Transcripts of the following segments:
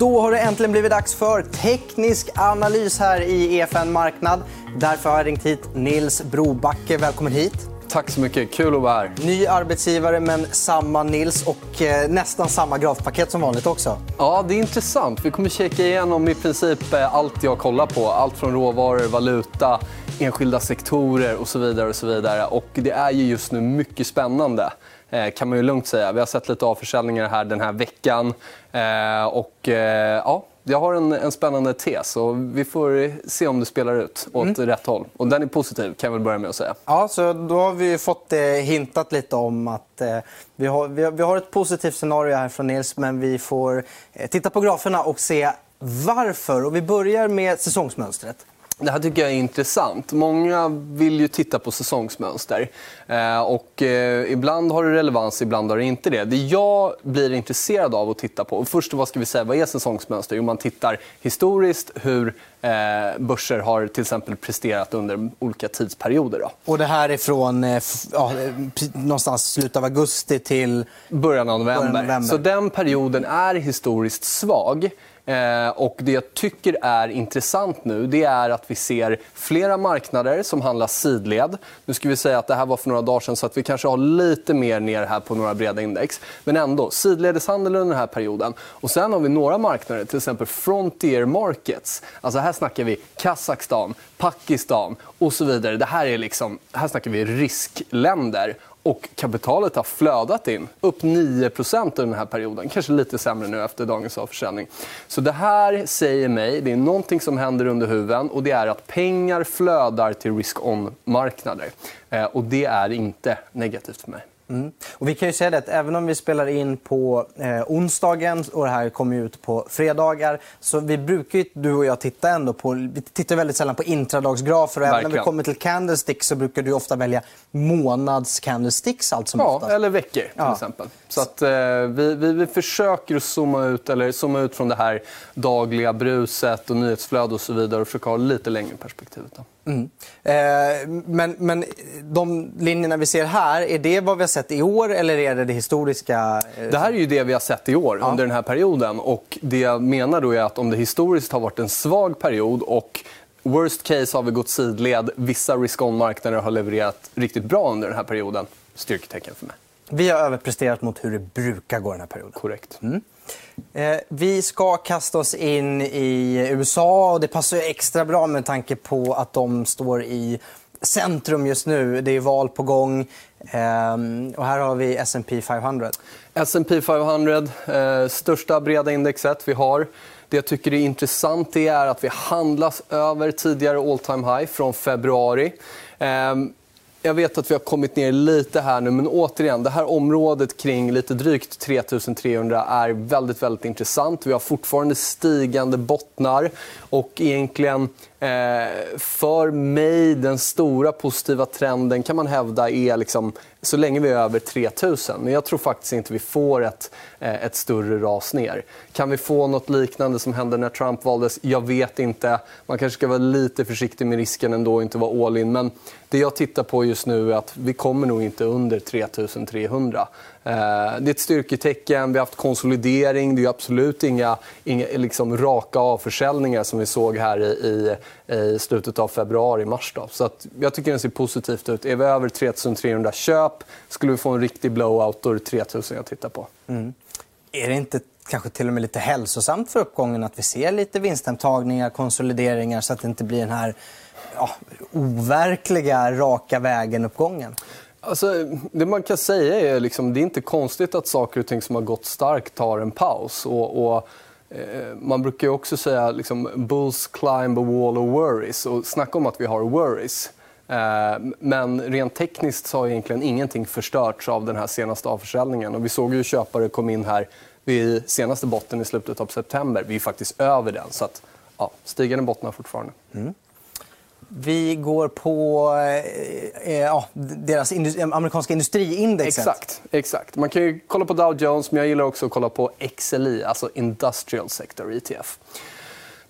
Då har det äntligen blivit dags för teknisk analys här i EFN Marknad. Därför har jag ringt hit Nils Brobacke. Välkommen hit. Tack så mycket. Kul att vara här. Ny arbetsgivare, men samma Nils och eh, nästan samma grafpaket som vanligt också. Ja, det är intressant. Vi kommer kika igenom i princip eh, allt jag kollar på. Allt från råvaror, valuta, enskilda sektorer och så vidare. Och så vidare. Och det är ju just nu mycket spännande kan man ju lugnt säga. Vi har sett lite avförsäljningar här den här veckan. Och, ja, jag har en, en spännande tes och vi får se om det spelar ut åt mm. rätt håll. Och den är positiv, kan jag väl börja med att säga. Ja, så då har vi fått eh, hintat lite om att eh, vi, har, vi, har, vi, har, ett positivt scenario här från Nils, men vi får eh, titta på graferna och se varför. Och vi börjar med säsongsmönstret. Det här tycker jag är intressant. Många vill ju titta på säsongsmönster. Eh, och, eh, ibland har det relevans, ibland har det inte det. Det jag blir intresserad av att titta på... Först vad ska vi säga, vad är säsongsmönster? Jo, man tittar historiskt hur eh, börser har till exempel presterat under olika tidsperioder. Då. Och det här är från eh, ja, någonstans slutet av augusti till... Början av november. Början av november. Så den perioden är historiskt svag. Eh, och det jag tycker är intressant nu det är att vi ser flera marknader som handlar sidled. Nu ska vi säga att det här var för några dagar sedan så att vi kanske har lite mer ner här på några breda index. Men ändå, sidledeshandel under den här perioden. Och sen har vi några marknader, till exempel frontier markets. Alltså här snackar vi Kazakstan, Pakistan och så vidare. Det här, är liksom, här snackar vi riskländer. Och kapitalet har flödat in. Upp 9% under den här perioden. Kanske lite sämre nu efter dagens avförsäljning. Så det här säger mig, det är någonting som händer under huven och det är att pengar flödar till risk-on-marknader. Eh, och det är inte negativt för mig. Mm. Och vi kan ju säga det att även om vi spelar in på eh, onsdagen och det här kommer ut på fredagar så vi brukar ju, du och jag titta ändå på, vi tittar väldigt sällan på intradagsgrafer och även när vi kommer till candlesticks så brukar du ofta välja månads candlesticks allt som ja, oftast. eller veckor till ja. exempel. Så att, eh, vi, vi, vi, försöker zooma ut, eller zooma ut från det här dagliga bruset och nyhetsflöde och så vidare och försöka ha lite längre perspektiv. Då. Mm. Eh, men, men de linjerna vi ser här, är det vad vi har sett i år eller är det det historiska? Eh... Det här är ju det vi har sett i år, ja. under den här perioden. Och det jag menar då är att om det historiskt har varit en svag period och worst case har vi gått sidled, vissa risk-on-marknader har levererat riktigt bra under den här perioden, styrketecken för mig. Vi har överpresterat mot hur det brukar gå den här perioden. Korrekt. Mm. Eh, vi ska kasta oss in i USA. och Det passar extra bra med tanke på att de står i centrum just nu. Det är val på gång. Ehm, och här har vi S&P 500. S&P 500, eh, största breda indexet vi har. Det jag tycker är intressant är att vi handlas över tidigare all time high från februari. Ehm, jag vet att vi har kommit ner lite här nu, men återigen, det här området kring lite drygt 3300 är väldigt, väldigt intressant. Vi har fortfarande stigande bottnar och egentligen eh, för mig den stora positiva trenden kan man hävda är liksom så länge vi är över 3000. Men jag tror faktiskt inte vi får ett, eh, ett större ras ner. Kan vi få nåt liknande som hände när Trump valdes? Jag vet inte. Man kanske ska vara lite försiktig med risken ändå och inte vara all in. Men det jag tittar på just nu är att vi kommer nog inte under 3300. Eh, Eh, det är ett styrketecken. Vi har haft konsolidering. Det är absolut inga, inga liksom raka avförsäljningar som vi såg här i, i slutet av februari, mars. Så att jag tycker den ser positivt ut. Är vi över 3300 köp, skulle vi få en riktig blowout, då är det 3000 jag tittar på. Mm. Är det inte kanske till och med lite hälsosamt för uppgången att vi ser lite vinsthemtagningar, konsolideringar så att det inte blir den här ja, overkliga, raka vägen-uppgången? Alltså, det man kan säga är liksom, det är inte konstigt att saker och ting som har gått starkt tar en paus. Och, och eh, man brukar också säga liksom, bulls climb a wall of worries. Och snacka om att vi har worries. Eh, men rent tekniskt så har egentligen ingenting förstörts av den här senaste avförsäljningen. Och vi såg ju köpare kom in här vid senaste botten i slutet av september. Vi är faktiskt över den. Så att, ja, stigande bottnar fortfarande. Mm. Vi går på eh, eh ja, deras industri, amerikanska industriindexet. Exakt, exakt. Man kan ju kolla på Dow Jones, men jag gillar också att kolla på XLI, alltså Industrial Sector ETF.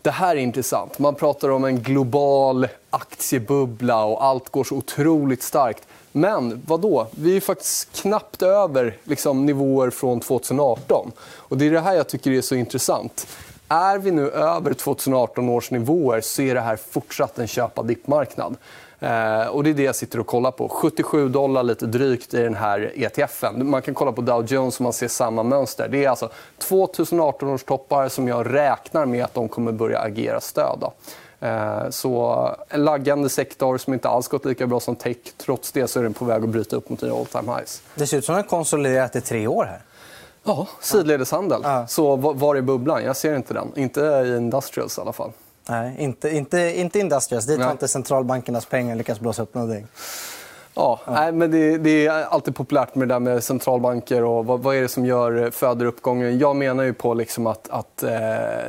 Det här är intressant. Man pratar om en global aktiebubbla och allt går så otroligt starkt. Men vad då? Vi är faktiskt knappt över liksom, nivåer från 2018. Och det är det här jag tycker är så intressant är vi nu över 2018 års nivåer så är det här fortsatt en köpa dippmarknad. Eh, och det är det jag sitter och kollar på. 77 dollar lite drygt i den här ETFen. Man kan kolla på Dow Jones och man ser samma mönster. Det är alltså 2018 års toppar som jag räknar med att de kommer börja agera stöd. Eh, så en laggande sektor som inte alls gått lika bra som tech. Trots det så är den på väg att bryta upp mot nya all time highs. Det ser ut som att den konsoliderat i tre år. här. Ja, sidledeshandel. Ja. Så var är bubblan? Jag ser inte den. Inte i Industrials i alla fall. Nej, inte, inte, inte Industrials. Dit har inte centralbankernas pengar lyckats blåsa upp någonting. Ja, ja. Nej, men det, det, är alltid populärt med det där med centralbanker och vad, vad är det som gör, föder uppgången. Jag menar ju på liksom att, att eh,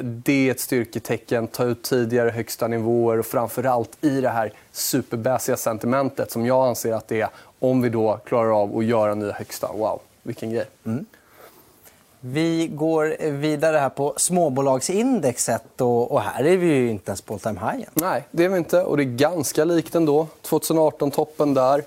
det är ett styrketecken. Ta ut tidigare högsta nivåer och framför allt i det här superbäsiga sentimentet som jag anser att det är om vi då klarar av att göra nya högsta. Wow, vilken grej. Mm. Vi går vidare här på småbolagsindexet. Och, och här är vi ju inte ens på all time high. Nej, det är vi inte. Och det är ganska likt ändå. 2018-toppen där.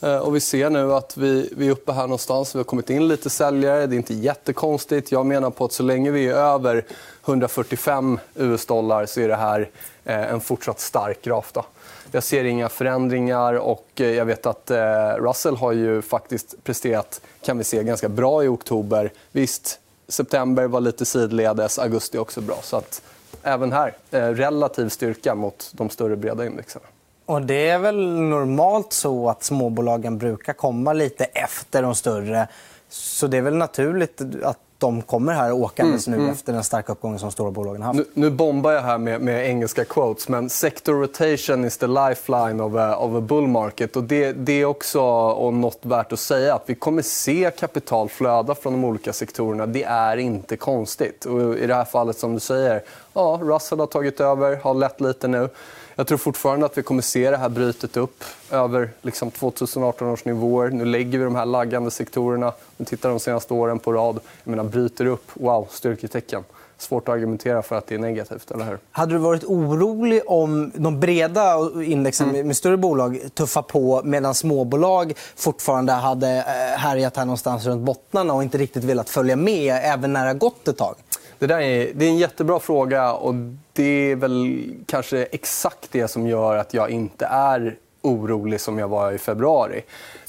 Eh, och vi ser nu att vi, vi är uppe här någonstans. Vi har kommit in lite säljare. Det är inte jättekonstigt. Jag menar på att så länge vi är över 145 US-dollar så är det här eh, en fortsatt stark graf. Då. Jag ser inga förändringar och eh, jag vet att eh, Russell har ju faktiskt presterat kan vi se ganska bra i oktober. Visst, september var lite sidledes, augusti också bra. Så att även här, relativ styrka mot de större breda indexerna. Och det är väl normalt så att småbolagen brukar komma lite efter de större. Så det är väl naturligt att de kommer här åkandes mm, nu mm. efter den starka uppgången som stora bolagen haft. Nu, nu bombar jag här med, med, engelska quotes, men sector rotation is the lifeline of a, of a bull market. Och det, det är också och något värt att säga. att Vi kommer se kapital flöda från de olika sektorerna. Det är inte konstigt. Och I det här fallet, som du säger, ja, Russell har tagit över, har lett lite nu. Jag tror fortfarande att vi kommer se det här brytet upp över liksom 2018 års nivåer. Nu lägger vi de här laggande sektorerna. Vi tittar de senaste åren på rad. Jag menar, bryter upp. Wow, styrketecken. Svårt att argumentera för att det är negativt. eller hur? Hade du varit orolig om de breda indexen mm. med större bolag tuffar på medan småbolag fortfarande hade eh, härjat här någonstans runt bottnarna och inte riktigt velat följa med även när det har gått ett tag? Det, där är, det är en jättebra fråga. och det är väl kanske exakt det som gör att jag inte är orolig som jag var i februari.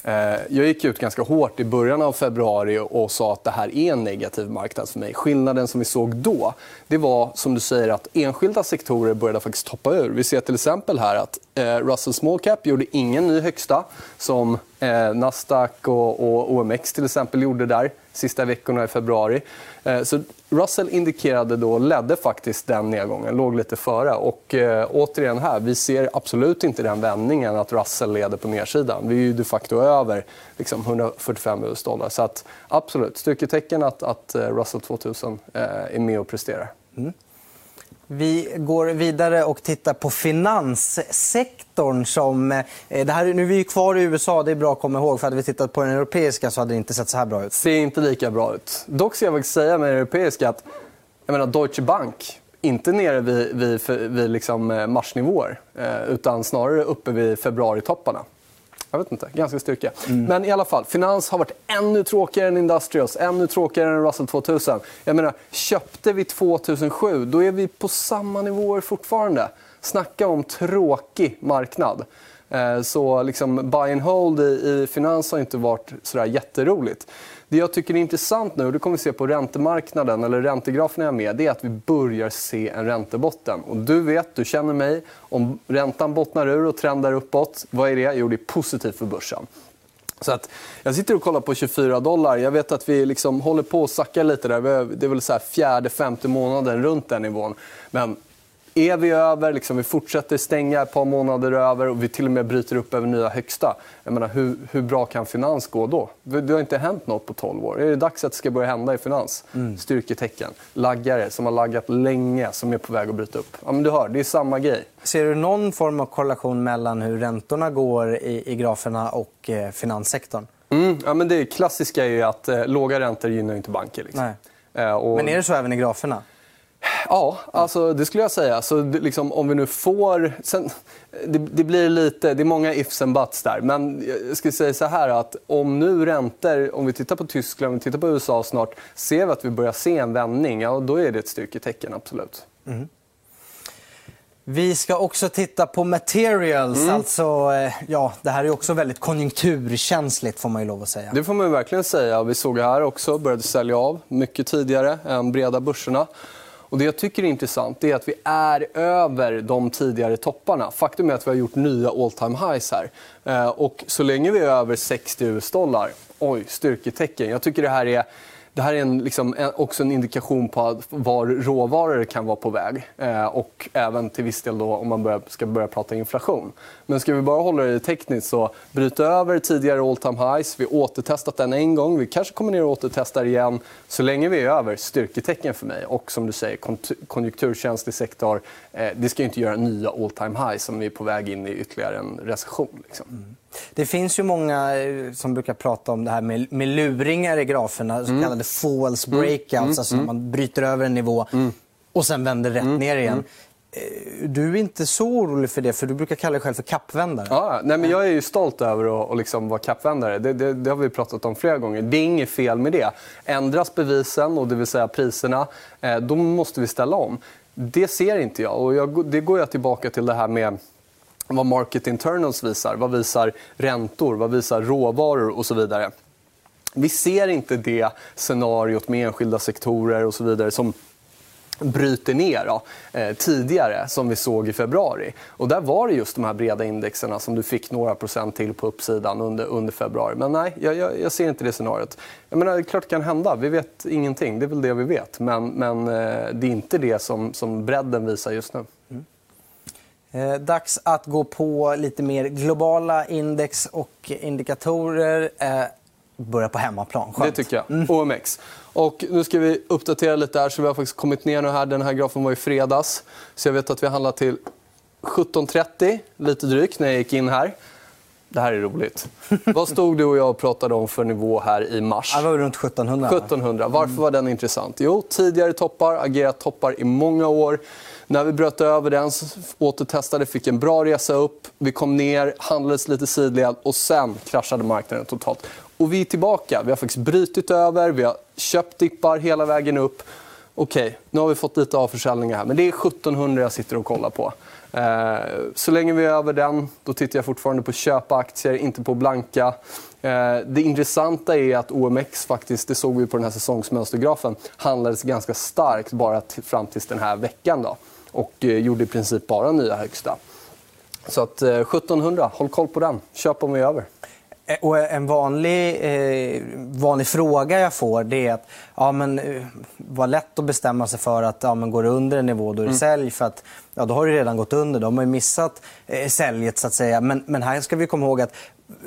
Eh, jag gick ut ganska hårt i början av februari och sa att det här är en negativ marknad för mig. Skillnaden som vi såg då det var som du säger att enskilda sektorer började faktiskt toppa ur. Vi ser till exempel här att eh, Russell Small Cap gjorde ingen ny högsta som eh, Nasdaq och OMX till exempel gjorde där sista veckorna i februari. Eh, så Russell indikerade då, ledde faktiskt den nedgången, låg lite före. Och, eh, återigen här, vi ser absolut inte den vändningen att Russell leder på nedsidan. Vi är ju de facto över liksom, 145 US-dollar. Så att, absolut, styrketecken att, att eh, Russell 2000 eh, är med och presterar. Mm. Vi går vidare och tittar på finanssektorn. Som, eh, det här, nu är vi kvar i USA, det är bra att komma ihåg. För hade vi tittat på den europeiska så hade det inte sett så här bra ut. Det ser inte lika bra ut. Dock ska jag säga med den europeiska att jag menar, Deutsche Bank inte nere vid, vid, vid liksom eh, marsnivåer eh, utan snarare uppe vid februaritopparna. Jag vet inte. Ganska styrka. Mm. Men i alla fall, finans har varit ännu tråkigare än Industrials, ännu tråkigare än Russell 2000. Jag menar, köpte vi 2007, då är vi på samma nivåer fortfarande. Snacka om tråkig marknad. Eh, så liksom buy and hold i, finans har inte varit så jätteroligt. Det jag tycker är intressant nu, och det kommer vi se på räntemarknaden, eller räntegraferna jag med, det är att vi börjar se en räntebotten. Och du vet, du känner mig, om räntan bottnar ur och trendar uppåt, vad är det? Jo, det är positivt för börsen. Så att jag sitter och kollar på 24 dollar. Jag vet att vi liksom håller på att sacka lite där. Det är väl så här fjärde, femte månaden runt den nivån. Men är vi över, liksom, vi fortsätter stänga ett par månader över och vi till och med bryter upp över nya högsta. Jag menar, hur, hur bra kan finans gå då? Det har inte hänt nåt på 12 år. Är det dags att det ska börja hända i finans? Mm. Styrketecken. Laggare som har laggat länge, som är på väg att bryta upp. Ja, men du hör, det är samma grej. Ser du någon form av korrelation mellan hur räntorna går i, i graferna och eh, finanssektorn? Mm. Ja, men det klassiska är att eh, låga räntor gynnar inte banker. Liksom. Nej. Eh, och... Men är det så även i graferna? Ja, alltså, det skulle jag säga. Så, liksom, om vi nu får... Sen, det, det, blir lite, det är många ifs and buts där. Men jag skulle säga så här att om nu räntor, om vi tittar på Tyskland, om vi tittar på USA snart, ser vi att vi börjar se en vändning, ja, då är det ett styrketecken, absolut. Mm. Vi ska också titta på materials. Mm. Alltså, eh, ja, det här är också väldigt konjunkturkänsligt får man ju lov att säga. Det får man verkligen säga. Vi såg här också började sälja av mycket tidigare än breda börserna. Och det jag tycker är intressant är att vi är över de tidigare topparna. Faktum är att vi har gjort nya all time highs här. Eh, och så länge vi är över 60 US-dollar, oj, styrketecken. Jag tycker det här är det här är en, liksom, också en indikation på var råvaror kan vara på väg. Eh, och även till viss del då, om man börjar, ska börja prata inflation. Men ska vi bara hålla det tekniskt så bryta över tidigare all time highs. Vi har återtestat den en gång. Vi kanske kommer ner och återtestar igen. Så länge vi är över, styrketecken för mig. Och som du säger, konjunkturkänslig sektor. Eh, det ska inte göra nya all time highs om vi är på väg in i ytterligare en recession. Liksom. Mm. Mm. Det finns ju många eh, som brukar prata om det här med, med luringar i graferna, så mm. kallade false mm. breakouts, mm. alltså när man bryter över en nivå mm. och sen vänder rätt mm. ner igen. Eh, du är inte så orolig för det, för du brukar kalla dig själv för kappvändare. Ja, nej, men jag är ju stolt över att liksom vara kappvändare. Det, det, det, har vi pratat om flera gånger. Det är inget fel med det. Ändras bevisen, och det vill säga priserna, eh, då måste vi ställa om. Det ser inte jag. Och jag, det går jag tillbaka till det här med vad market internals visar. Vad visar räntor? Vad visar råvaror? och så vidare. Vi ser inte det scenariot med enskilda sektorer och så vidare som bryter ner då, eh, tidigare, som vi såg i februari. Och där var det just de här breda indexerna som du fick några procent till på uppsidan under, under februari. Men nej, jag, jag, jag ser inte det scenariot. Jag menar, det är klart det kan hända. Vi vet ingenting. Det är väl det vi vet. Men, men eh, det är inte det som, som bredden visar just nu. Mm. Eh, dags att gå på lite mer globala index och indikatorer. Eh, börja på hemmaplan. Skönt. Det tycker jag. Mm. OMX. Och nu ska vi uppdatera lite här. Så vi har faktiskt kommit ner nu här. Den här grafen var i fredags. Så jag vet att vi handlar till 17.30, lite drygt, när jag gick in här. Det här är roligt. Vad stod du och jag och pratade om för nivå här i mars? Det var runt 1700. 1700. Varför var den intressant? Jo, tidigare toppar, agerat toppar i många år. När vi bröt över den, återtestade, fick en bra resa upp. Vi kom ner, handlades lite sidled och sen kraschade marknaden totalt. Och vi är tillbaka. Vi har faktiskt brutit över, vi har köpt dippar hela vägen upp. Okej, nu har vi fått lite avförsäljningar här, men det är 1700 jag sitter och kollar på. Eh, så länge vi är över den, då tittar jag fortfarande på köpa aktier, inte på blanka. Eh, det intressanta är att OMX, faktiskt, det såg vi på den här säsongsmönstergrafen, handlades ganska starkt bara fram till den här veckan. Då och eh, gjorde i princip bara nya högsta. Så att 1700, eh, håll koll på den. Köp om vi är över. Eh, och en vanlig, eh, vanlig fråga jag får det är att ja, men, var lätt att bestämma sig för att ja, men går det under en nivå då är det mm. sälj. För att, ja, då har det redan gått under. De har missat eh, säljet. Så att säga. Men, men här ska vi komma ihåg att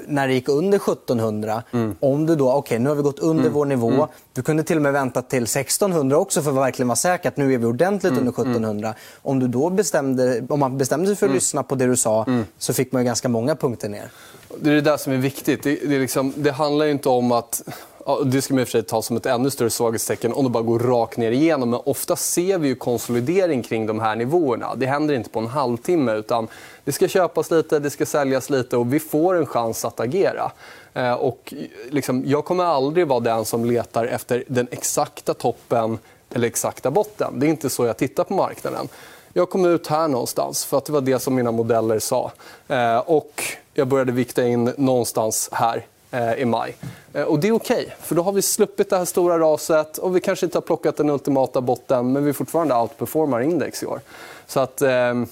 när det gick under 1700, mm. om du då, okej okay, nu har vi gått under mm. vår nivå. Mm. Du kunde till och med vänta till 1600 också för att verkligen vara säker att nu är vi ordentligt mm. under 1700. Mm. Om, du då bestämde, om man bestämde sig för att mm. lyssna på det du sa så fick man ganska många punkter ner. Det är det där som är viktigt. Det, det, liksom, det handlar inte om att det ska man i och för sig ta som ett ännu större svaghetstecken om det bara går rakt ner igenom. Men ofta ser vi ju konsolidering kring de här nivåerna. Det händer inte på en halvtimme. utan Det ska köpas lite, det ska säljas lite och vi får en chans att agera. Eh, och liksom, jag kommer aldrig vara den som letar efter den exakta toppen eller exakta botten. Det är inte så jag tittar på marknaden. Jag kom ut här någonstans, för att det var det som mina modeller sa. Eh, och jag började vikta in någonstans här i maj. Eh, och det är okej, okay, för då har vi sluppit det här stora raset och vi kanske inte har plockat den ultimata botten men vi fortfarande outperformar index i år. Så att, ehm,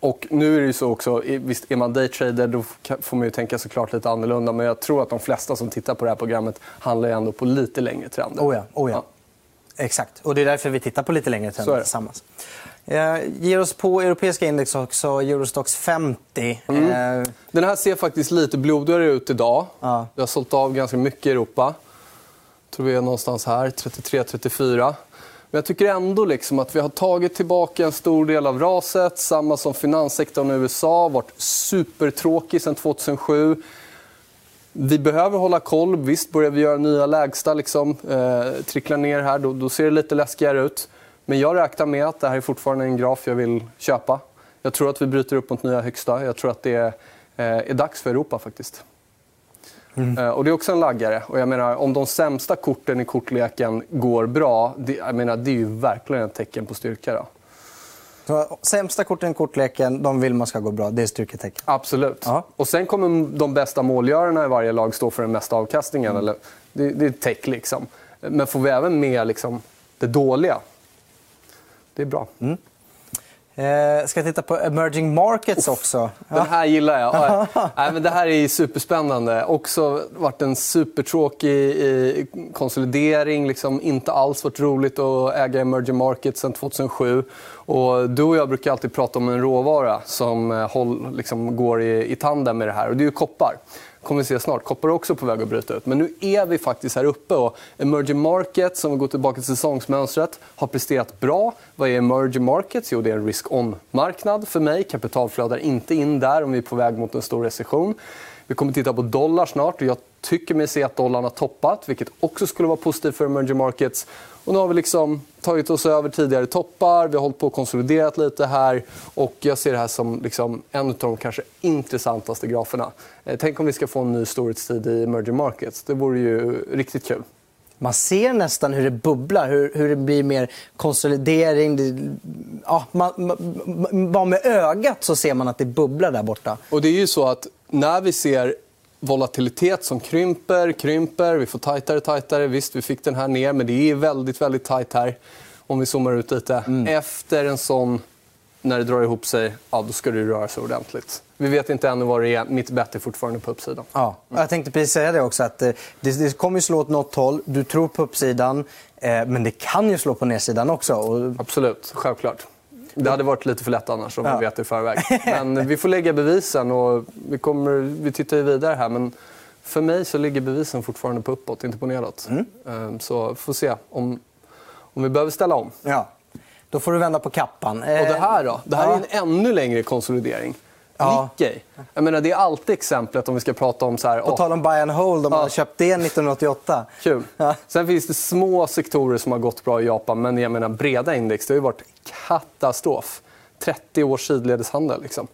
och nu är det ju så också, visst är man daytrader då får man ju tänka såklart lite annorlunda men jag tror att de flesta som tittar på det här programmet handlar ändå på lite längre trender. Oh ja, oh ja. ja. Exakt, och det är därför vi tittar på lite längre trender tillsammans. Eh, ger oss på europeiska index också, Eurostox 50. Mm. Eh... Den här ser faktiskt lite blodigare ut idag. Ja. Vi har sålt av ganska mycket i Europa. Jag tror vi är någonstans här, 33-34. Men jag tycker ändå liksom att vi har tagit tillbaka en stor del av raset. Samma som finanssektorn i USA, varit supertråkig sedan 2007. Vi behöver hålla koll. Visst, börjar vi göra nya lägsta, liksom, eh, trickla ner här, då, då ser det lite läskigare ut. Men jag räknar med att det här är fortfarande en graf jag vill köpa. Jag tror att vi bryter upp mot nya högsta. Jag tror att det är, eh, dags för Europa faktiskt. Mm. Eh, och det är också en laggare. Och jag menar, om de sämsta korten i kortleken går bra, det, jag menar, det är ju verkligen ett tecken på styrka. Då. Så, sämsta korten i kortleken, de vill man ska gå bra. Det är styrketecken. Absolut. Aha. Och sen kommer de bästa målgörarna i varje lag stå för den mesta avkastningen. Mm. Eller, det, det är tech liksom. Men får vi även med liksom, det dåliga, det är bra. Mm. Eh, ska jag titta på emerging markets också? Den här gillar jag. Nej, men det här är superspännande. Också varit en supertråkig konsolidering. Liksom inte alls varit roligt att äga emerging markets sedan 2007. Och du och jag brukar alltid prata om en råvara som eh, liksom går i, i tandem med det här. Och det är koppar kommer vi se snart. Koppar är också på väg att bryta ut. Men nu är vi faktiskt här uppe. Och emerging markets, om vi går tillbaka till säsongsmönstret, har presterat bra. Vad är emerging markets? Jo, det är en risk-on-marknad för mig. Kapital flödar inte in där om vi är på väg mot en stor recession. Vi kommer att titta på dollar snart. Och jag tycker mig se att dollarn har toppat, vilket också skulle vara positivt för emerging markets. Och nu har vi liksom tagit oss över tidigare toppar, vi har hållit på och konsoliderat lite här. och Jag ser det här som liksom en av de kanske intressantaste graferna. Eh, tänk om vi ska få en ny storhetstid i emerging markets. Det vore ju riktigt kul. Man ser nästan hur det bubblar, hur, hur det blir mer konsolidering. Det, ja, man, man, bara med ögat så ser man att det bubblar där borta. Och det är ju så att när vi ser volatilitet som krymper, krymper. Vi får tajtare, tajtare. Visst, vi fick den här ner, men det är väldigt, väldigt tajt här. Om vi zoomar ut lite. Mm. Efter en sån, när det drar ihop sig, ja, då ska det röra sig ordentligt. Vi vet inte ännu vad det är. Mitt bett är fortfarande på uppsidan. Ja, jag tänkte precis säga det också. Att eh, det, det kommer slå åt något håll. Du tror på uppsidan. Eh, men det kan ju slå på nedsidan också. Absolut, självklart. Det hade varit lite för lätt annars om ja. vi vet i förväg. Men vi får lägga bevisen och vi, kommer, vi tittar ju vidare här. Men för mig så ligger bevisen fortfarande på uppåt, inte på nedåt. Mm. Ehm, så får se om, om vi behöver ställa om. Ja. Då får du vända på kappan. Och det här då? Det här är en ännu längre konsolidering. Ja. Nikkei. Jag menar, det är alltid exemplet om vi ska prata om... så här, På tal om buy and hold, de ja. har köpt det 1988. Kul. Ja. Sen finns det små sektorer som har gått bra i Japan, men jag menar, breda index det har varit katastrof. 30 års sidledeshandel. Liksom.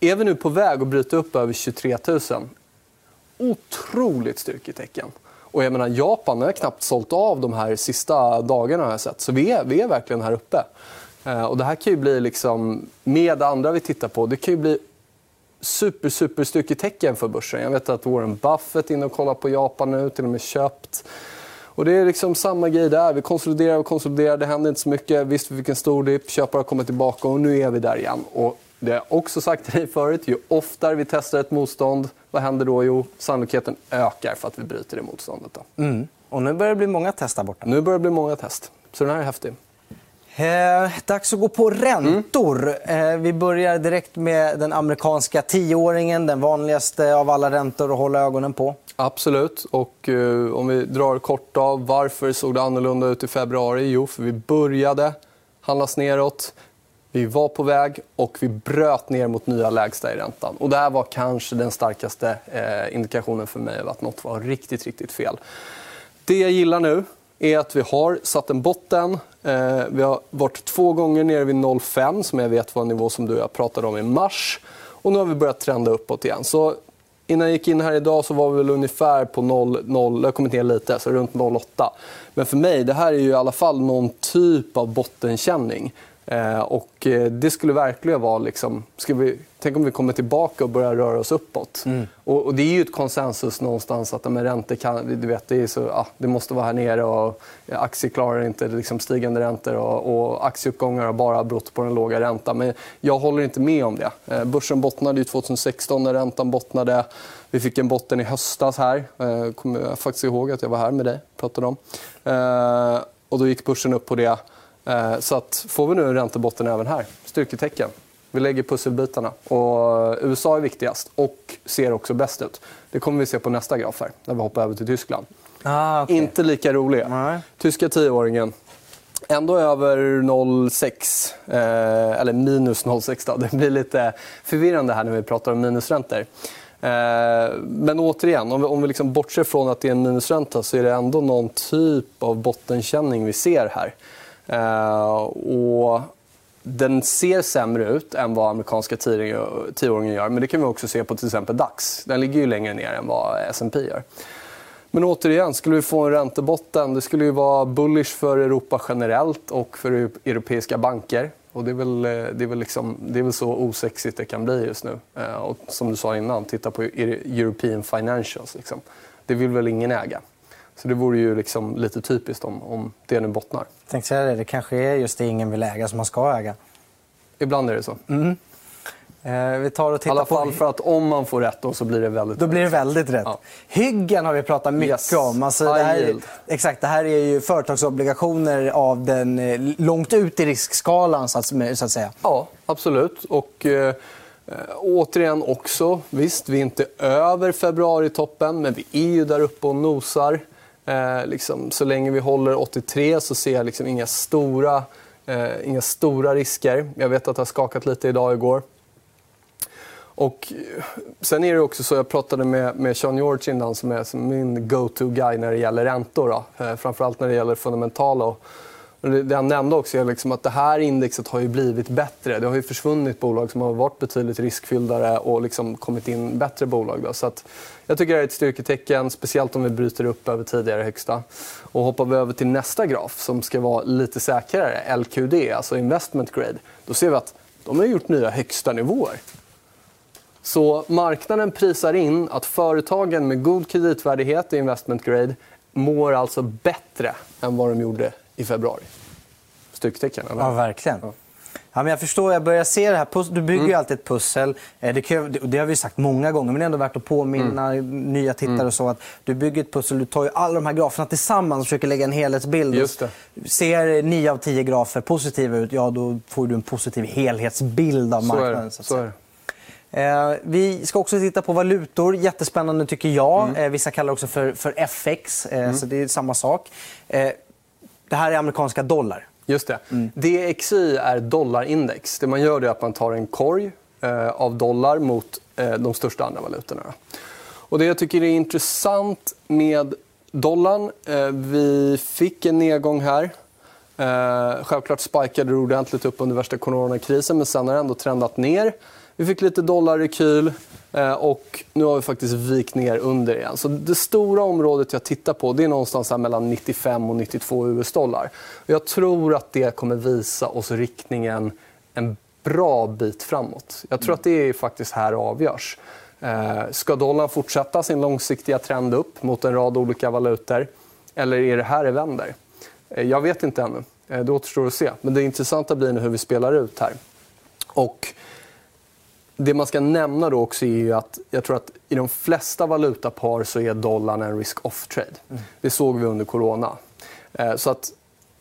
Är vi nu på väg att bryta upp över 23 000? Otroligt styrketecken. Och jag menar, Japan har knappt sålt av de här sista dagarna. Har jag sett. Så vi är, vi är verkligen här uppe. Eh, och det här kan ju bli, liksom, med andra vi tittar på, det kan ju bli super, super styrketecken för börsen. Jag vet att Warren Buffett är inne och kollar på Japan nu, till och med köpt. Och det är liksom samma grej där. Vi konsoliderar och konsoliderar. Det händer inte så mycket. Visst, vi fick en stor dipp. Köpare har kommit tillbaka och nu är vi där igen. Och det har jag också sagt till dig förut. Ju oftare vi testar ett motstånd, vad händer då? Jo, sannolikheten ökar för att vi bryter det motståndet. Då. Mm. Och nu börjar det bli många test där borta. Nu börjar det bli många test. Så den här är häftig. Eh, dags att gå på räntor. Mm. Eh, vi börjar direkt med den amerikanska tioåringen. Den vanligaste av alla räntor att hålla ögonen på. Absolut. Och, eh, om vi drar kort av varför såg det annorlunda ut i februari? Jo, för vi började handlas neråt. Vi var på väg och vi bröt ner mot nya lägsta i räntan. Och det här var kanske den starkaste eh, indikationen för mig av att nåt var riktigt, riktigt fel. Det jag gillar nu är att vi har satt en botten. Eh, vi har varit två gånger nere vid 0,5 som jag vet var en nivå som du och jag pratade om i mars. Och nu har vi börjat trenda uppåt igen. Så innan jag gick in här idag så var vi väl ungefär på 0, 0 jag har kommit ner lite, så runt 0,8. Men för mig, det här är ju i alla fall någon typ av bottenkänning. Eh, och eh, det skulle verkligen vara... Liksom, ska vi, tänk om vi kommer tillbaka och börjar röra oss uppåt. Mm. Och, och, det är ju ett konsensus någonstans att med räntor kan, du vet, det, så, ah, det måste vara här nere. Och aktier klarar inte liksom, stigande räntor och, och aktieuppgångar har bara berott på den låga räntan. Men jag håller inte med om det. Eh, börsen bottnade ju 2016 när räntan bottnade. Vi fick en botten i höstas här. Eh, kommer jag faktiskt ihåg att jag var här med dig pratade om. Eh, och då gick börsen upp på det. Eh, så att får vi nu en räntebotten även här, styrketecken. Vi lägger pusselbitarna. Och USA är viktigast och ser också bäst ut. Det kommer vi se på nästa graf här, när vi hoppar över till Tyskland. Ah, okay. Inte lika roliga. Nej. Tyska tioåringen. Ändå över 0,6. Eh, eller minus 0,6. Det blir lite förvirrande här när vi pratar om minusräntor. Eh, men återigen, om vi, om vi liksom bortser från att det är en minusränta så är det ändå någon typ av bottenkänning vi ser här. Eh, och den ser sämre ut än vad amerikanska tioåringen gör. Men det kan vi också se på till exempel DAX. Den ligger ju längre ner än vad S&P gör. Men återigen, skulle vi få en räntebotten, det skulle ju vara bullish för Europa generellt och för europeiska banker. Och det, är väl, eh, det, är väl liksom, det är väl så osexigt det kan bli just nu. Eh, och som du sa innan, titta på European Financials. Liksom. Det vill väl ingen äga. Så det vore ju liksom lite typiskt om, om det nu bottnar. Tänkte säga det, det kanske är just det ingen vill äga som man ska äga. Ibland är det så. Mm. Eh, vi tar och tittar I alla fall på... för att om man får rätt då så blir det väldigt Då blir det väldigt rätt. Ja. Hyggen har vi pratat mycket yes. om. Alltså, det, här, exakt, det här är ju företagsobligationer av den, eh, långt ut i riskskalan så att, så att säga. Ja, absolut. Och, eh, återigen också, visst vi är inte över februaritoppen men vi är ju där uppe och nosar. Eh, liksom, så länge vi håller 83 så ser jag liksom inga, stora, eh, inga stora risker. Jag vet att det har skakat lite idag och igår. Och eh, sen är det också så, jag pratade med, med Sean George innan som är som min go-to-guy när det gäller räntor. Då. Eh, framförallt när det gäller fundamentala. Och det han nämnde också är liksom att det här indexet har ju blivit bättre. Det har ju försvunnit bolag som har varit betydligt riskfylldare och liksom kommit in bättre bolag. Då. Så att jag tycker det är ett styrketecken, speciellt om vi bryter upp över tidigare högsta. Och hoppar vi över till nästa graf som ska vara lite säkrare, LQD, alltså investment grade. Då ser vi att de har gjort nya högsta nivåer. Så marknaden prisar in att företagen med god kreditvärdighet i investment grade mår alltså bättre än vad de gjorde i februari. Styrketecken, eller? Ja, verkligen. Ja. Men jag förstår, jag börjar se det här. Du bygger mm. ju alltid ett pussel. Eh, det, kan, det har vi sagt många gånger, men det är ändå värt att påminna mm. nya tittare. Mm. och så att Du bygger ett pussel, du tar ju alla de här graferna tillsammans och försöker lägga en helhetsbild. Just det. Ser nio av tio grafer positiva ut, ja då får du en positiv helhetsbild av marknaden. Så, så är det. Eh, vi ska också titta på valutor. Jättespännande tycker jag. Mm. Eh, vissa kallar det också för, för FX, eh, mm. så det är samma sak. Det här är amerikanska dollar. Just det. Mm. DXY är dollarindex. Det man gör är att man tar en korg eh, av dollar mot eh, de största andra valutorna. Och det jag tycker är intressant med dollarn... Eh, vi fick en nedgång här. Eh, självklart spikade det ordentligt upp under värsta coronakrisen men sen har det ändå trendat ner. Vi fick lite dollarrekyl och nu har vi faktiskt vikt ner under igen. Så det stora området jag tittar på det är någonstans mellan 95 och 92 US-dollar. Jag tror att det kommer visa oss riktningen en bra bit framåt. Jag tror att det är faktiskt här det avgörs. Eh, ska dollarn fortsätta sin långsiktiga trend upp mot en rad olika valutor? Eller är det här det vänder? Eh, jag vet inte ännu. Det återstår att se. Men det intressanta blir nu hur vi spelar ut här. Och det man ska nämna då också är att jag tror att i de flesta valutapar så är dollarn en risk-off-trade. Mm. Det såg vi under corona. Eh, så att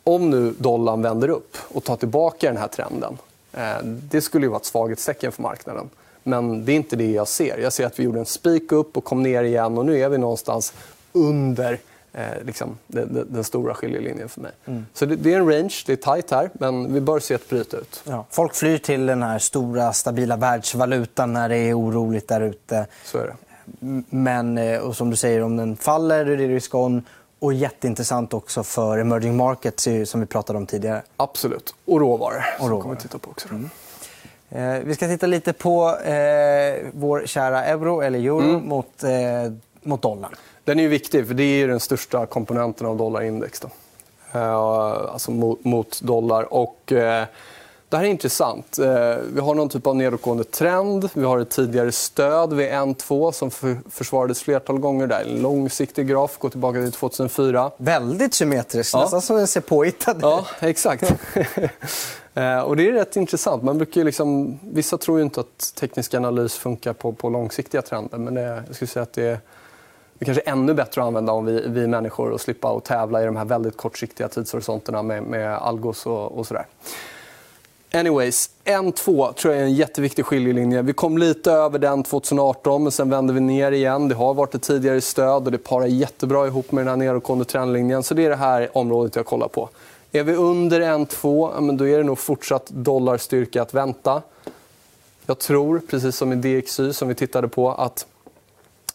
om nu dollarn vänder upp och tar tillbaka den här trenden eh, det skulle ju vara ett svaghetstecken för marknaden. Men det är inte det jag ser. Jag ser att vi gjorde en spik upp och kom ner igen och nu är vi någonstans under eh, liksom, den, den, stora skiljelinjen för mig. Mm. Så det, det, är en range, det är tajt här, men vi bör se ett bryt ut. Ja. Folk flyr till den här stora, stabila världsvalutan när det är oroligt där ute. Så är det. Men eh, och som du säger, om den faller är det risk on. Och jätteintressant också för emerging markets som vi pratade om tidigare. Absolut. Och råvaror. Och råvaror. kommer vi titta på också. Mm. Eh, vi ska titta lite på eh, vår kära euro, eller euro, mm. mot, eh, mot dollarn. Den är viktig, för det är den största komponenten av dollarindex. Då. Eh, alltså mot, dollar. Och, eh, det här är intressant. Eh, vi har någon typ av nedåtgående trend. Vi har ett tidigare stöd vid 1-2 som för, försvarades flertal gånger. Där. En långsiktig graf, går tillbaka till 2004. Väldigt symmetriskt, ja. nästan som en ser påhittad Ja, exakt. och det är rätt intressant. Man brukar liksom, vissa tror inte att teknisk analys funkar på, på långsiktiga trender. Men det, jag skulle säga att det är det kanske är ännu bättre att använda om vi, vi människor och slippa att tävla i de här väldigt kortsiktiga tidshorisonterna med, med algos och, och sådär. Anyways, N2 tror jag är en jätteviktig skiljelinje. Vi kom lite över den 2018, men sen vände vi ner igen. Det har varit ett tidigare stöd och det parar jättebra ihop med den här nedåtgående trendlinjen. Så det är det här området jag kollar på. Är vi under N2, då är det nog fortsatt dollarstyrka att vänta. Jag tror, precis som i DXY som vi tittade på, att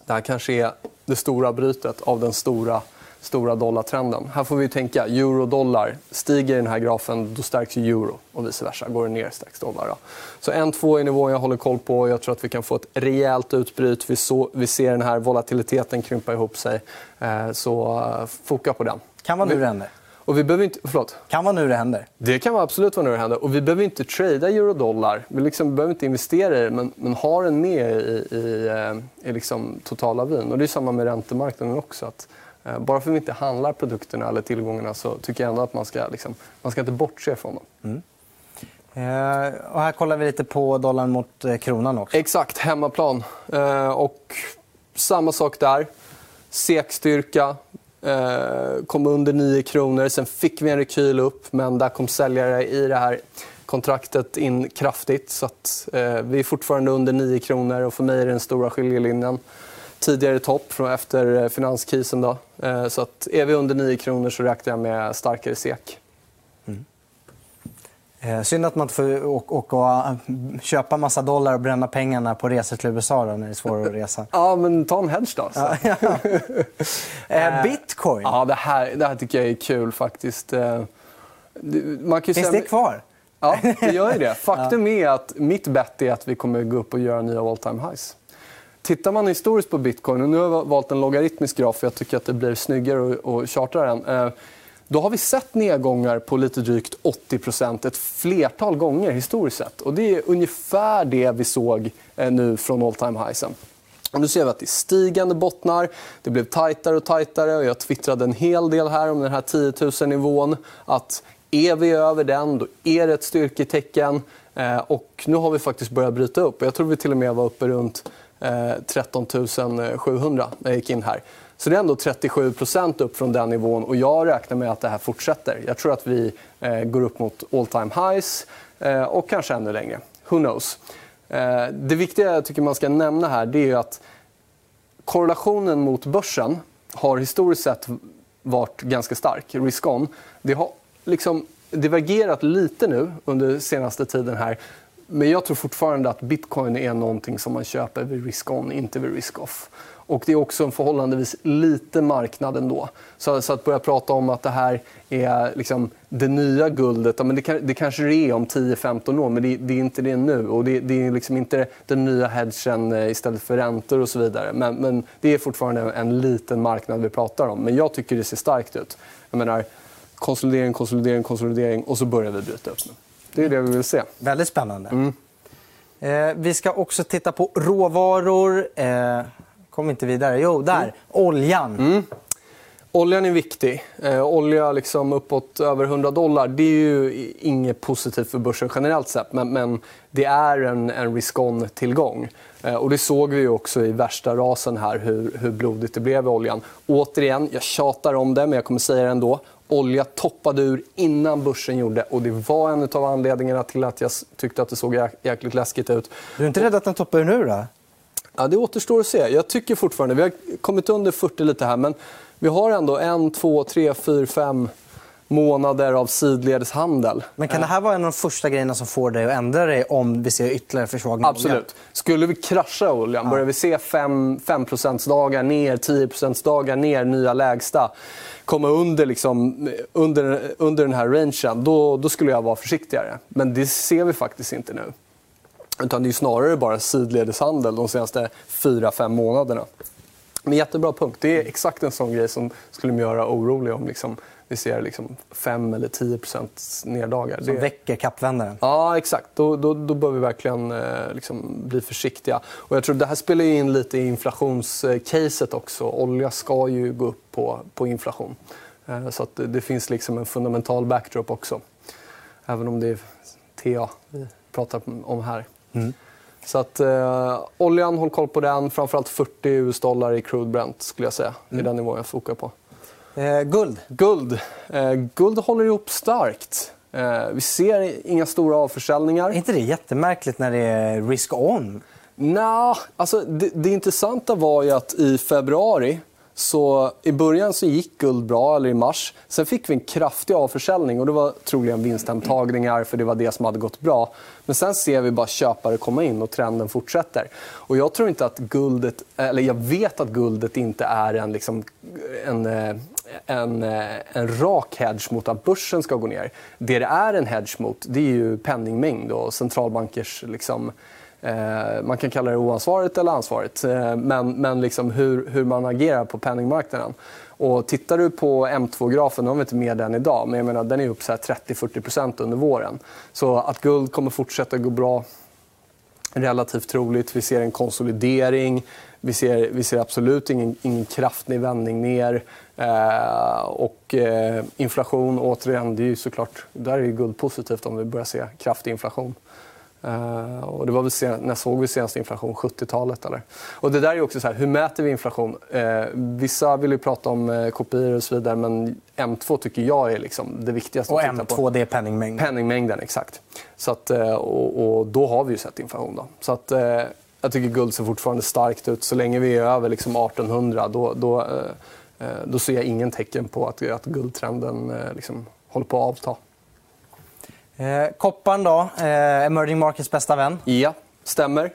det här kanske är det stora brytet av den stora stora dollartrenden. Här får vi tänka euro-dollar. Stiger den här grafen, då stärks euro och vice versa. Går det ner stärks dollar. Då. Så 1-2 är nivån jag håller koll på. Jag tror att vi kan få ett rejält utbryt. Vi, så, vi ser den här volatiliteten krympa ihop sig. Eh, så uh, foka på den. Kan vara nu händer. Och vi behöver inte, förlåt. Kan vara nu det händer. Det kan vara absolut vara nu det händer. Och vi behöver inte trada euro-dollar. Vi liksom behöver inte investera i det, men, men ha den med i, i, eh, i liksom totala vin. Och det är samma med räntemarknaden också. Att, eh, bara för att vi inte handlar produkterna eller tillgångarna så tycker jag ändå att man ska, liksom, man ska inte bortse från dem. Mm. Eh, och här kollar vi lite på dollarn mot kronan också. Exakt, hemmaplan. Eh, och samma sak där. Sekstyrka, Eh, kom under 9 kronor. Sen fick vi en rekyl upp, men där kom säljare i det här kontraktet in kraftigt. Så att, eh, vi är fortfarande under 9 kronor och för mig är det den stora skiljelinjen. Tidigare topp från efter eh, finanskrisen. Då. Eh, så att är vi under 9 kronor så räknar jag med starkare SEK. Mm. Eh, synd att man inte får åka och eh, köpa massa dollar och bränna pengarna på resor till USA då, när det är svårare att resa. ja, men ta en hedge då. eh, Bitcoin? Ja, det här, det här tycker jag är kul faktiskt. Man kan Finns säga... det kvar? Ja, det gör ju det. Faktum är att mitt bett är att vi kommer gå upp och göra nya all time highs. Tittar man historiskt på bitcoin, och nu har jag valt en logaritmisk graf för jag tycker att det blir snyggare att chartra den. Då har vi sett nedgångar på lite drygt 80 ett flertal gånger historiskt sett. Och det är ungefär det vi såg eh, nu från all time highsen. Och nu ser vi att det är stigande bottnar. Det blev tajtare och tajtare. Och jag twittrade en hel del här om den här 10 000-nivån. Att är vi över den, då är det ett styrketecken. Eh, och nu har vi faktiskt börjat bryta upp. Jag tror vi till och med var uppe runt eh, 13 700 när jag gick in här. Så det är ändå 37% upp från den nivån. och Jag räknar med att det här fortsätter. Jag tror att vi eh, går upp mot all time highs eh, och kanske ännu längre. Who knows? Eh, det viktiga jag tycker man ska nämna här det är att korrelationen mot börsen har historiskt sett varit ganska stark. Risk-on. Det har liksom divergerat lite nu under senaste tiden. här. Men jag tror fortfarande att bitcoin är någonting som man köper vid risk-on, inte vid risk-off. Och det är också en förhållandevis liten marknad ändå. Så, så att börja prata om att det här är liksom det nya guldet, ja, men det, kan, det kanske det är om 10-15 år, men det, det, är inte det nu. Och det, det är liksom inte den nya hedgen eh, istället för räntor och så vidare. Men, men, det är fortfarande en liten marknad vi pratar om. Men jag tycker det ser starkt ut. Jag menar, konsolidering, konsolidering, konsolidering och så börjar vi bryta upp nu. Det är det vi vill se. Väldigt spännande. Mm. Eh, vi ska också titta på råvaror. Eh kom inte vidare. Jo, där. Mm. Oljan. Mm. Oljan är viktig. Eh, olja liksom uppåt över 100 dollar det är ju inget positivt för börsen generellt sett. Men, men det är en, en risk-on-tillgång. Eh, och det såg vi också i värsta rasen här, hur, hur blodigt det blev i oljan. Återigen, jag tjatar om det, men jag kommer säga det ändå. Olja toppade ur innan börsen gjorde och det var en av anledningarna till att jag tyckte att det såg jäkligt läskigt ut. Du är inte rädd att den toppar ur nu? då? Ja, det återstår att se. Jag tycker fortfarande... Vi har kommit under 40 lite här, men vi har ändå en, två, tre, fyra, fem månader av sidledeshandel. Men kan det här vara en av de första grejerna som får dig att ändra dig om vi ser ytterligare försvagning Absolut. Skulle vi krascha oljan, ja. börjar vi se 5, 5 dagar ner, 10 dagar ner, nya lägsta komma under, liksom, under, under den här rangen, då, då skulle jag vara försiktigare. Men det ser vi faktiskt inte nu. Utan det är snarare bara sidledeshandel de senaste fyra fem månaderna. Men jättebra punkt. Det är exakt en sån grej som skulle göra orolig om liksom, vi ser liksom 5 eller 10% neddagar. Som det... väcker kappvändaren? Ja, exakt. Då, då, då bör vi verkligen eh, liksom bli försiktiga. Och jag tror Det här spelar in lite i inflationscaset också. Olja ska ju gå upp på, på inflation. Eh, så det, det, finns liksom en fundamental backdrop också. Även om det är TA vi pratar om här. Mm. Så att, eh, oljan, håll koll på den. Framförallt 40 US-dollar i crude Brent skulle jag säga. Det är mm. den nivån jag fokar på. Eh, guld? Guld. Eh, guld håller ihop starkt. Eh, vi ser inga stora avförsäljningar. Är inte det jättemärkligt när det är risk-on? Nå, alltså det, det intressanta var ju att i februari så I början så gick guld bra, eller i mars. Sen fick vi en kraftig avförsäljning. och Det var troligen vinsthemtagningar, för det var det som hade gått bra. Men sen ser vi bara köpare komma in och trenden fortsätter. Och jag tror inte att guldet, eller jag vet att guldet inte är en, liksom, en, eh, en, eh, en rak hedge mot att börsen ska gå ner. Det det är en hedge mot det är ju penningmängd och centralbankers... Liksom, Eh, man kan kalla det oansvarigt eller ansvarigt. Eh, men men liksom hur, hur man agerar på penningmarknaden. Och tittar du på M2-grafen, nu har vi inte med den idag, men jag menar, den är upp 30-40% under våren. Så att guld kommer fortsätta gå bra relativt troligt. Vi ser en konsolidering. Vi ser, vi ser absolut ingen, ingen kraftig vändning ner. Eh, och eh, inflation, återigen, det är ju såklart, där är ju guld positivt om vi börjar se kraftig inflation. Uh, och det var väl sen, när såg vi senast inflation? 70-talet? Eller? Och det där är också så här, hur mäter vi inflation? Uh, vissa vill ju prata om uh, kopior och så vidare, men M2 tycker jag är liksom det viktigaste. Och M2 på. det är penningmängden? Penningmängden, exakt. Så att, och, och, då har vi ju sett inflation. Då. Så att, jag tycker guld ser fortfarande starkt ut. Så länge vi är över liksom 1800 då, då, då ser jag ingen tecken på att, att guldtrenden liksom håller på att avta. Eh, kopparn då, eh, emerging markets bästa vän. Ja, stämmer.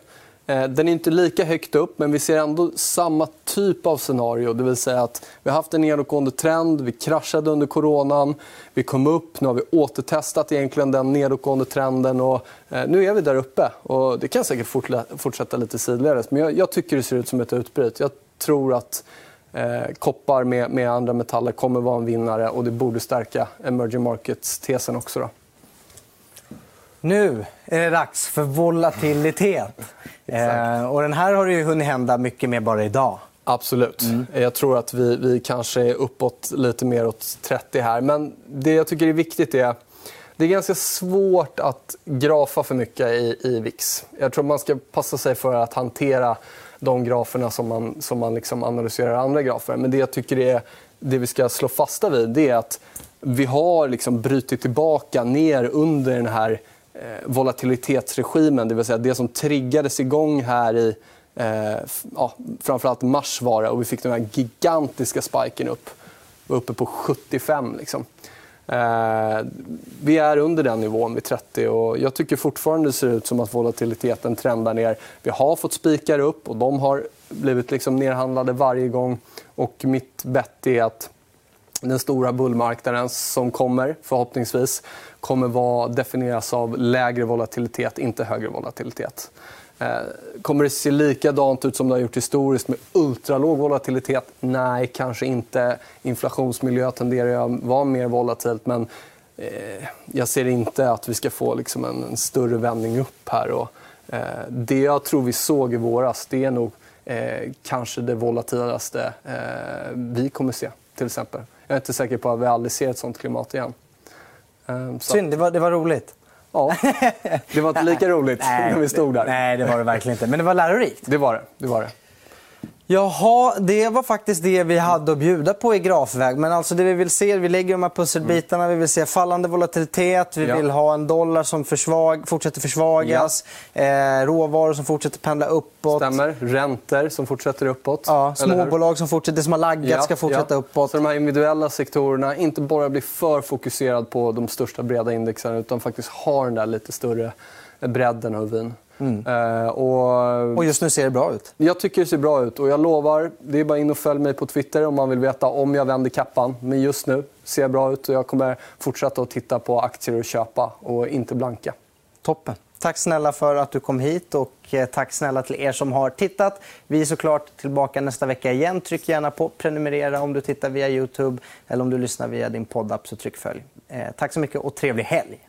Eh, den är inte lika högt upp, men vi ser ändå samma typ av scenario. Det vill säga att vi har haft en nedåtgående trend, vi kraschade under coronan, vi kom upp, nu har vi återtestat egentligen den nedåtgående trenden och eh, nu är vi där uppe. Och det kan säkert fortsätta lite sidledes, men jag, jag tycker det ser ut som ett utbryt. Jag tror att eh, koppar med, med andra metaller kommer vara en vinnare och det borde stärka emerging markets-tesen också. Då. Nu är det dags för volatilitet. eh, och den här har det ju hunnit hända mycket mer bara idag. Absolut. Mm. Jag tror att vi, vi kanske är uppåt lite mer åt 30 här. Men det jag tycker är viktigt är det är ganska svårt att grafa för mycket i, i VIX. Jag tror man ska passa sig för att hantera de graferna som man, som man liksom analyserar andra grafer. Men det jag tycker är det vi ska slå fasta vid det är att vi har liksom brutit tillbaka ner under den här Eh, volatilitetsregimen, det vill säga det som triggades igång här i eh, ja, framförallt mars var det, och vi fick den här gigantiska spiken upp. var uppe på 75. Liksom. Eh, vi är under den nivån vid 30 och jag tycker fortfarande det ser ut som att volatiliteten trendar ner. Vi har fått spikar upp och de har blivit liksom nerhandlade varje gång. Och mitt bett är att den stora bullmarknaden som kommer, förhoppningsvis, kommer vara, definieras av lägre volatilitet, inte högre volatilitet. Eh, kommer det se likadant ut som det har gjort historiskt med ultralåg volatilitet? Nej, kanske inte. Inflationsmiljö tenderar att vara mer volatilt. Men eh, jag ser inte att vi ska få liksom en, större vändning upp här. Och, eh, det jag tror vi såg i våras det är nog kanske det volatilaste vi kommer att se. till exempel. Jag är inte säker på att vi aldrig ser ett sånt klimat igen. Ehm, så. Synd, det var, det var roligt. Ja, det var inte lika roligt när vi stod där. Nej, det var det verkligen inte. Men det var lärorikt. Det var det. det, var det. Jaha, det var faktiskt det vi hade att bjuda på i grafväg. Men alltså det vi vill se, vi lägger de här pusselbitarna, vi vill se fallande volatilitet, vi ja. vill ha en dollar som försvag, fortsätter försvagas, ja. eh, råvaror som fortsätter pendla uppåt. Stämmer. Räntor som fortsätter uppåt. Ja, småbolag som fortsätter, som har laggat ja. ska fortsätta uppåt. Så de här individuella sektorerna inte bara blir för fokuserade på de största breda indexen utan faktiskt har den där lite större bredden av vin. Mm. Uh, och... och just nu ser det bra ut? Jag tycker det ser bra ut. Och jag lovar, det är bara in och följ mig på Twitter om man vill veta om jag vänder kappan. Men just nu ser bra ut och jag kommer fortsätta att titta på aktier och köpa och inte blanka. Toppen. Tack snälla för att du kom hit och eh, tack snälla till er som har tittat. Vi är såklart tillbaka nästa vecka igen. Tryck gärna på prenumerera om du tittar via Youtube eller om du lyssnar via din poddapp så tryck följ. Eh, tack så mycket och trevlig helg.